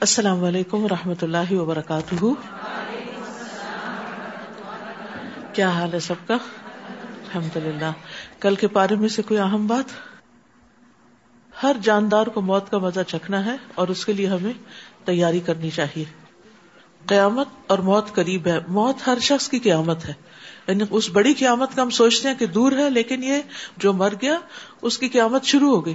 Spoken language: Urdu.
السلام علیکم ورحمۃ اللہ وبرکاتہ۔ کیا حال ہے سب کا؟ الحمد للہ کل کے پارے میں سے کوئی اہم بات؟ ہر جاندار کو موت کا مزہ چکھنا ہے اور اس کے لیے ہمیں تیاری کرنی چاہیے۔ قیامت اور موت قریب ہے۔ موت ہر شخص کی قیامت ہے۔ یعنی اس بڑی قیامت کا ہم سوچتے ہیں کہ دور ہے، لیکن یہ جو مر گیا، اس کی قیامت شروع ہو گئی۔